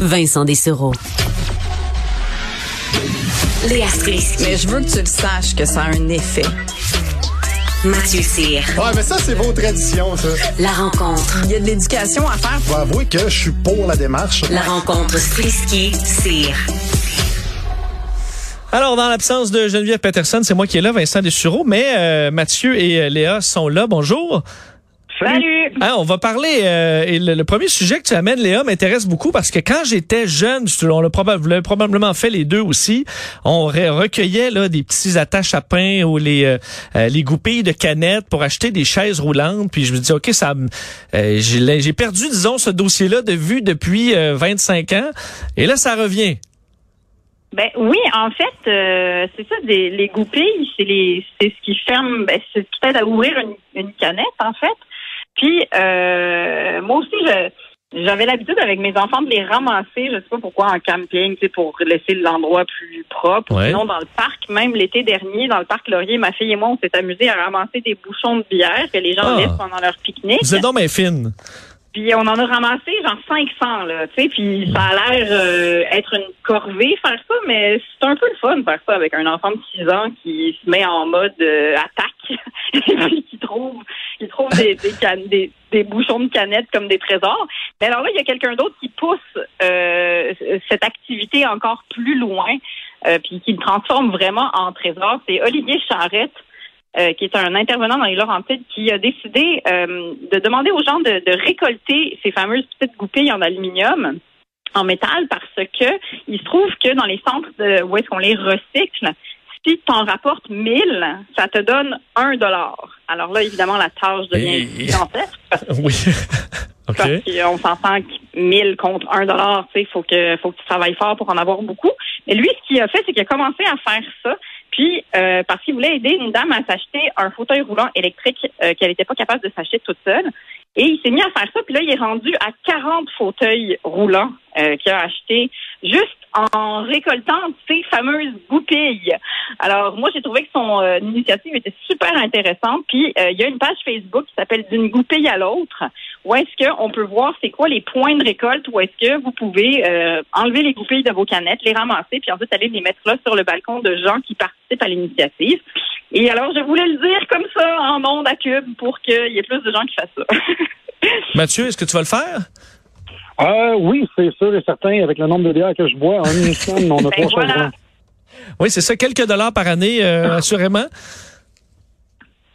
Vincent Dessereau. Léa Strisky. Mais je veux que tu le saches que ça a un effet. Mathieu Cyr. Ouais, mais ça, c'est vos traditions, ça. La rencontre. Il y a de l'éducation à faire. Faut avouer que je suis pour la démarche. La rencontre Strisky-Cyr. Alors, dans l'absence de Geneviève Peterson, c'est moi qui est là, Vincent Dessureau, mais euh, Mathieu et euh, Léa sont là. Bonjour. Salut. Hein, on va parler, euh, et le, le premier sujet que tu amènes, Léa, m'intéresse beaucoup parce que quand j'étais jeune, on l'a probablement, probablement fait les deux aussi, on re- recueillait là, des petits attaches à pain ou les, euh, euh, les goupilles de canettes pour acheter des chaises roulantes. Puis je me dis, OK, ça, me- euh, j'ai perdu, disons, ce dossier-là de vue depuis euh, 25 ans. Et là, ça revient. Ben oui, en fait, euh, c'est ça, des, les goupilles, c'est les, c'est ce qui ferme, ben, c'est ce qui t'aide à ouvrir une, une canette, en fait. Puis euh, moi aussi, je j'avais l'habitude avec mes enfants de les ramasser, je sais pas pourquoi, en camping, tu sais, pour laisser l'endroit plus propre. Ouais. Sinon, dans le parc, même l'été dernier, dans le parc Laurier, ma fille et moi, on s'est amusés à ramasser des bouchons de bière que les gens Ah. laissent pendant leur pique-nique. Vous êtes donc bien fine. Puis on en a ramassé genre 500 là, tu sais, puis ça a l'air euh, être une corvée faire ça, mais c'est un peu le fun faire ça avec un enfant de 6 ans qui se met en mode euh, attaque et puis qui trouve qui trouve des des, can- des des bouchons de canettes comme des trésors. Mais alors là, il y a quelqu'un d'autre qui pousse euh, cette activité encore plus loin, euh, puis qui le transforme vraiment en trésor. C'est Olivier Charrette euh, qui est un intervenant dans les Laurentides, qui a décidé euh, de demander aux gens de, de récolter ces fameuses petites goupilles en aluminium, en métal, parce que il se trouve que dans les centres de, où est-ce qu'on les recycle, si tu en rapportes 1000, ça te donne un dollar. Alors là, évidemment, la tâche devient Et- gigantesque. Oui. OK. Parce qu'on s'entend que 1000 contre 1 dollar, tu sais, faut que faut que tu travailles fort pour en avoir beaucoup. Mais lui, ce qu'il a fait, c'est qu'il a commencé à faire ça. Puis euh, parce qu'il voulait aider une dame à s'acheter un fauteuil roulant électrique euh, qu'elle n'était pas capable de s'acheter toute seule. Et il s'est mis à faire ça. Puis là, il est rendu à 40 fauteuils roulants euh, qu'il a acheté juste en récoltant ces fameuses goupilles. Alors, moi, j'ai trouvé que son euh, initiative était super intéressante. Puis, euh, il y a une page Facebook qui s'appelle D'une goupille à l'autre, où est-ce qu'on peut voir c'est quoi les points de récolte, où est-ce que vous pouvez euh, enlever les goupilles de vos canettes, les ramasser, puis ensuite aller les mettre là sur le balcon de gens qui participent à l'initiative. Et alors, je voulais le dire comme ça, en ondes à cube, pour qu'il y ait plus de gens qui fassent ça. Mathieu, est-ce que tu vas le faire? Euh, oui, c'est sûr et certain. Avec le nombre de bières que je bois, en une semaine, on a Ben trois voilà. Oui, c'est ça, quelques dollars par année, euh, assurément.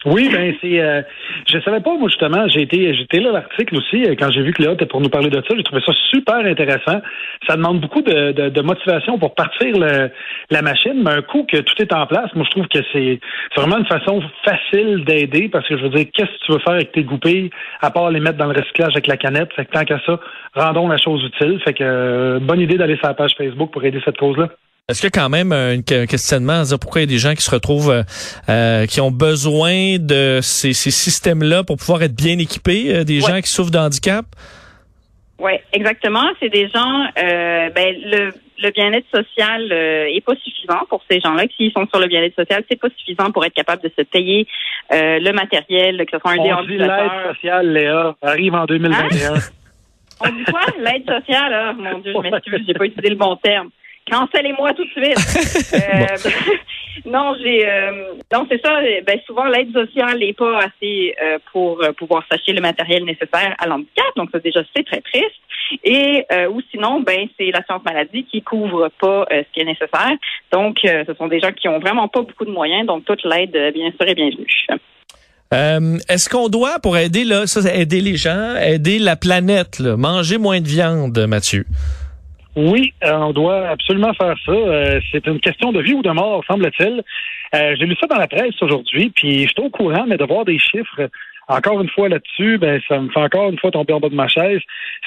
Oui, ben c'est. Euh, je savais pas, moi justement. J'ai été, j'étais là l'article aussi euh, quand j'ai vu que Léa était pour nous parler de ça. J'ai trouvé ça super intéressant. Ça demande beaucoup de, de, de motivation pour partir le, la machine, mais un coup que tout est en place, moi je trouve que c'est vraiment une façon facile d'aider parce que je veux dire, qu'est-ce que tu veux faire avec tes goupilles à part les mettre dans le recyclage avec la canette? Fait que tant qu'à ça, rendons la chose utile. Fait que euh, bonne idée d'aller sur la page Facebook pour aider cette cause-là. Est-ce qu'il y a quand même un un questionnement à dire pourquoi il y a des gens qui se retrouvent, euh, euh, qui ont besoin de ces, ces systèmes-là pour pouvoir être bien équipés, euh, des Ouais. gens qui souffrent de handicap? Oui, exactement. C'est des gens, euh, ben, le, le bien-être social euh, est pas suffisant pour ces gens-là. S'ils sont sur le bien-être social, c'est pas suffisant pour être capable de se payer euh, le matériel, que ce soit un On dit déambulateur. l'aide sociale, Léa, arrive en 2021. On dit quoi? L'aide sociale, ah, mon Dieu, je m'excuse, j'ai pas utilisé le bon terme. Cancellez-moi tout de suite. Euh, non, j'ai euh, non, c'est ça. Ben souvent l'aide sociale n'est pas assez euh, pour euh, pouvoir s'acheter le matériel nécessaire à l'handicap. Donc ça déjà c'est très triste. Et euh, ou sinon, ben c'est l'assurance maladie qui couvre pas euh, ce qui est nécessaire. Donc euh, ce sont des gens qui ont vraiment pas beaucoup de moyens. Donc toute l'aide, euh, bien sûr, est bienvenue. Euh, Est-ce qu'on doit, pour aider là, ça, aider les gens, aider la planète, là, manger moins de viande, Mathieu? Oui, euh, on doit absolument faire ça. Euh, c'est une question de vie ou de mort, semble-t-il. Euh, J'ai lu ça dans la presse aujourd'hui, puis je suis au courant, mais de voir des chiffres encore une fois là-dessus, ben, ça me fait encore une fois tomber en bas de ma chaise.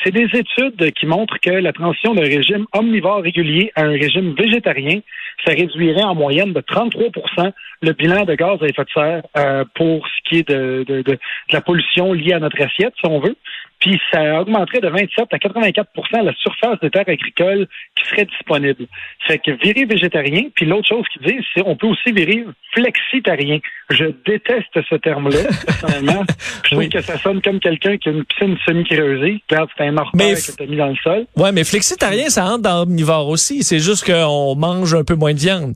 C'est des études qui montrent que la transition d'un régime omnivore régulier à un régime végétarien, ça réduirait en moyenne de 33% le bilan de gaz à effet de serre euh, pour ce qui est de, de, de, de la pollution liée à notre assiette, si on veut. Puis ça augmenterait de 27 à 84% la surface de terres agricoles qui serait disponible. Fait que virer végétarien, puis l'autre chose qu'ils disent, c'est on peut aussi virer flexitarien. Je déteste ce terme-là, personnellement. Je trouve Oui. que ça sonne comme quelqu'un qui a une piscine semi-creusée. Regarde, c'est un f- que t'as mis dans le sol. Ouais, mais flexitarien, ça entre dans omnivore aussi. C'est juste qu'on mange un peu moins de viande.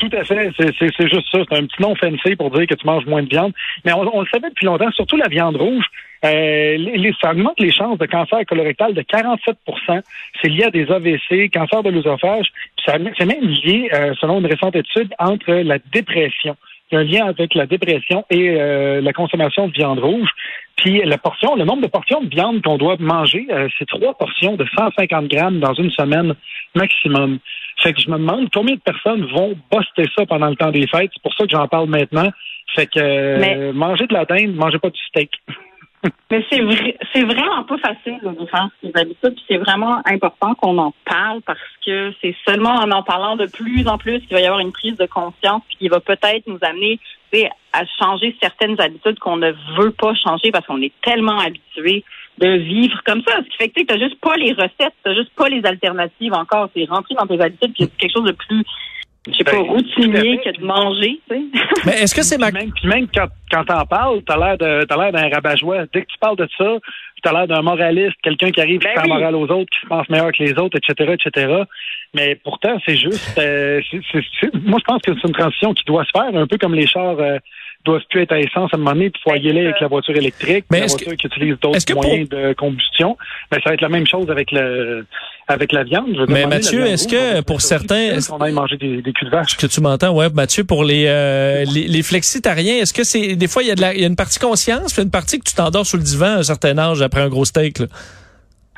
Tout à fait. C'est, juste ça. C'est un petit nom fancy pour dire que tu manges moins de viande. Mais on, on le savait depuis longtemps, surtout la viande rouge. Euh, les, ça augmente les chances de cancer colorectal de 47% C'est lié à des AVC, cancer de l'œsophage. C'est même lié, euh, selon une récente étude, entre la dépression. Il y a un lien avec la dépression et euh, la consommation de viande rouge. Puis la portion, le nombre de portions de viande qu'on doit manger, euh, c'est trois portions de 150 grammes dans une semaine maximum. Fait que je me demande combien de personnes vont buster ça pendant le temps des fêtes. C'est pour ça que j'en parle maintenant. Fait que euh, Mais- manger de la dinde, mangez pas du steak. Mais c'est vrai, c'est vraiment pas facile de faire ces habitudes. puis C'est vraiment important qu'on en parle parce que c'est seulement en en parlant de plus en plus qu'il va y avoir une prise de conscience puis qui va peut-être nous amener à changer certaines habitudes qu'on ne veut pas changer parce qu'on est tellement habitué de vivre comme ça. Ce qui fait que tu n'as juste pas les recettes, tu juste pas les alternatives encore. C'est rentré dans tes habitudes puis c'est quelque chose de plus, je sais pas, Ben, routinier que de manger. tu sais. Mais est-ce que c'est ma... Puis même, puis même quand, quand t'en parles, t'as l'air de t'as l'air d'un rabat-joie. Dès que tu parles de ça, t'as l'air d'un moraliste, quelqu'un qui arrive Ben qui fait oui. la morale aux autres, qui se pense meilleur que les autres, etc., etc. Mais pourtant, c'est juste, euh, c'est- c'est- c'est- moi je pense que c'est une transition qui doit se faire, un peu comme les chars euh, doivent plus être à essence à un moment donné, puis faut y aller avec la voiture électrique, Mais la voiture qui utilise que d'autres moyens de combustion. Ben, ça va être la même chose avec le avec la viande. Je Mais Mathieu, est-ce que pour certains- est-ce qu'on aille manger des, des culs de vache? Est-ce que tu m'entends, ouais, Mathieu, pour les, euh, les, les flexitariens, est-ce que c'est des fois il y a de la, il y a une partie conscience, puis une partie que tu t'endors sur le divan à un certain âge après un gros steak. Là?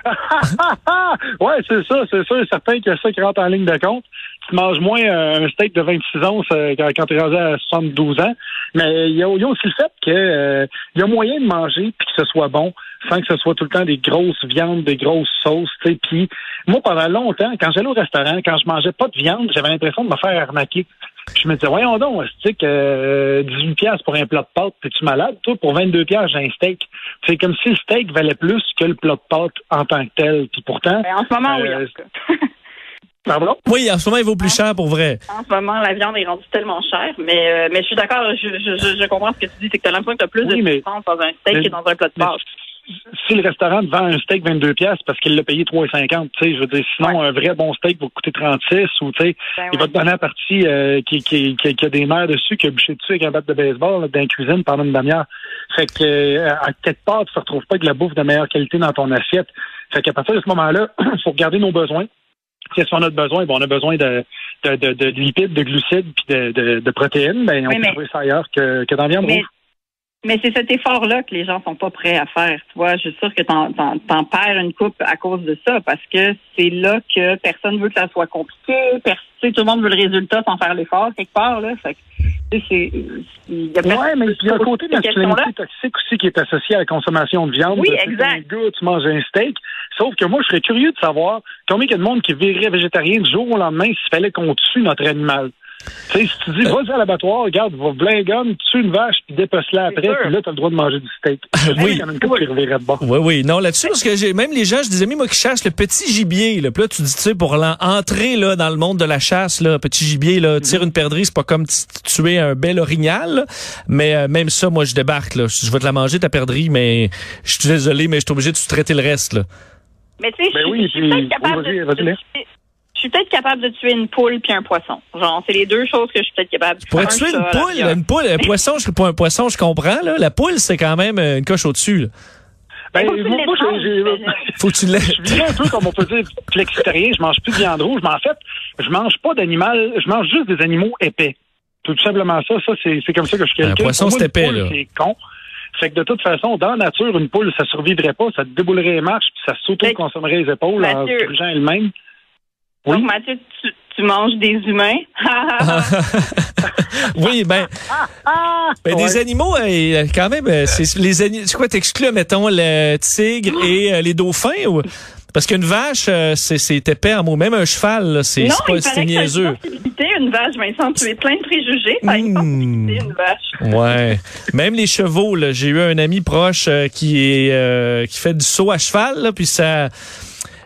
ouais, c'est ça, c'est sûr certain qu'il y ça qui rentre en ligne de compte. Tu manges moins euh, un steak de 26 onces euh, quand, tu es à 72 ans. Mais il y a, il y a aussi le fait que euh, y a moyen de manger puis que ce soit bon sans que ce soit tout le temps des grosses viandes, des grosses sauces. Puis moi, pendant longtemps, quand j'allais au restaurant, quand je mangeais pas de viande, j'avais l'impression de me faire arnaquer. Puis je me disais, voyons donc, c'est que euh, 18 pièces pour un plat de pâtes, t'es-tu malade? Toi, pour 22 pièces, j'ai un steak. C'est comme si le steak valait plus que le plat de pâtes en tant que tel. Puis pourtant, Ben, en ce moment, oui. en Euh, pardon? Oui, en ce moment, il vaut plus cher pour vrai. En ce moment, la viande est rendue tellement chère, mais, euh, mais je suis d'accord, je, je, comprends ce que tu dis, c'est que tu as l'impression que tu as plus Oui, de mais- dans un steak mais- que dans un plat de mais- pâtes. Si le restaurant te vend un steak 22 pièces parce qu'il l'a payé 3,50, tu sais, je veux dire, sinon un vrai bon steak va coûter 36 ou tu sais, Ben il va te donner la partie euh, qui, qui, qui, qui a des nerfs dessus, qui a bouché dessus avec un bat de baseball là, dans la cuisine pendant une demi-heure. Fait que euh, à quelque part, tu ne retrouves pas de la bouffe de meilleure qualité dans ton assiette. Fait qu'à partir de ce moment-là, il faut regarder nos besoins. Qu'est-ce qu'on a de besoin? Bon, on a besoin de, de, de, de lipides, de glucides puis de, de, de protéines. Ben, on Oui, peut mais- trouver ça ailleurs que, que dans la viande Mais, rouge. Mais c'est cet effort-là que les gens sont pas prêts à faire. Tu vois, je suis sûre que t'en, t'en, t'en perds une coupe à cause de ça, parce que c'est là que personne veut que ça soit compliqué. Tout le monde veut le résultat sans faire l'effort quelque part. Là. Fait que, c'est, il y a Ouais, mais il y a un côté de masculinité toxique aussi qui est associé à la consommation de viande. Oui, exact. gars, tu manges un steak. Sauf que moi, je serais curieux de savoir combien il y a de monde qui virerait végétarien du jour au lendemain s'il fallait qu'on tue notre animal? Tu sais, si tu dis, vas-y à l'abattoir, regarde, va blingonne, tue une vache, puis dépece-la après, puis là, t'as le droit de manger du steak. Oui. Il y en a une couple qui de bord. Oui, oui. Non, là-dessus, parce que j'ai, même les gens, je disais, mais moi qui chasse le petit gibier, là. Puis là, tu dis, tu sais, pour entrer, là, dans le monde de la chasse, là, petit gibier, là, tire une perdrix, c'est pas comme tuer un bel orignal, là. Mais, euh, même ça, moi, je débarque, là. Je vais te la manger, ta perdrix, mais je suis désolé, mais je suis obligé de sous-traiter le reste, là. Mais tu sais, Ben je oui, je suis peut-être capable oui, vas-y, de, suis peut-être capable de tuer une poule puis un poisson. Genre, c'est les deux choses que je suis peut-être capable de Pour faire. tuer un une poule, une poule, un poisson, je pas un poisson, je comprends, là. La poule, c'est quand même euh, une coche au-dessus. Ben, faut que tu moi, moi. Faut que je viens un peu comme on peut dire flexitarien, je mange plus de viande rouge, mais en fait, je mange pas d'animal, je mange juste des animaux épais. Tout simplement ça, ça c'est comme ça que je calcule. Un poisson, Pour c'est épais, poule, là. C'est con. Fait que de toute façon, dans la nature, une poule, ça survivrait pas, ça te déboulerait les marches, puis ça s'auto-consommerait les épaules en Mathieu. se grugeant elle-même. Oui. Donc, Mathieu, tu, tu manges des humains? oui, ben, ben, des animaux, euh, quand même, euh, c'est les animaux. C'est quoi, t'exclus, mettons, le tigre et euh, les dauphins ou parce qu'une vache, euh, c'est épais en mots. Même un cheval, c'est pas c'est niaiseux. une vache, Vincent. Tu es plein de préjugés. A une vache. Ouais. Même les chevaux, là, j'ai eu un ami proche euh, qui est euh, qui fait du saut à cheval, là, puis ça.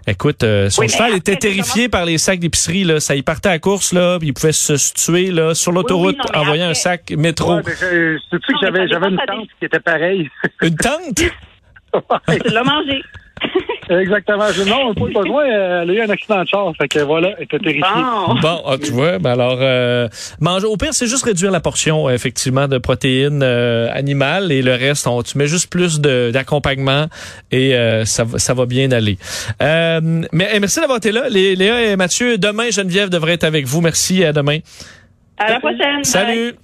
Écoute, euh, son Oui, cheval après, était terrifié par les sacs d'épicerie. Là, ça y partait à course là, puis il pouvait se, tuer là sur l'autoroute mais en voyant un sac métro. Ouais, mais que j'avais j'avais une tante qui était pareille. Une tente? Tu l'as mangé. Exactement. Je- Non, pas besoin. euh, Elle a eu un accident de char. Fait que voilà, elle était terrifiée. Bon. Bon, ah, tu vois, ben alors euh, manger. Au pire, c'est juste réduire la portion euh, effectivement de protéines euh, animales et le reste, on, tu mets juste plus d'accompagnement et euh, ça, va- ça va bien aller. Euh, mais eh, merci d'avoir été là, Lé- Léa et Mathieu. Demain, Geneviève devrait être avec vous. Merci. À demain. À la prochaine. Bye. Salut.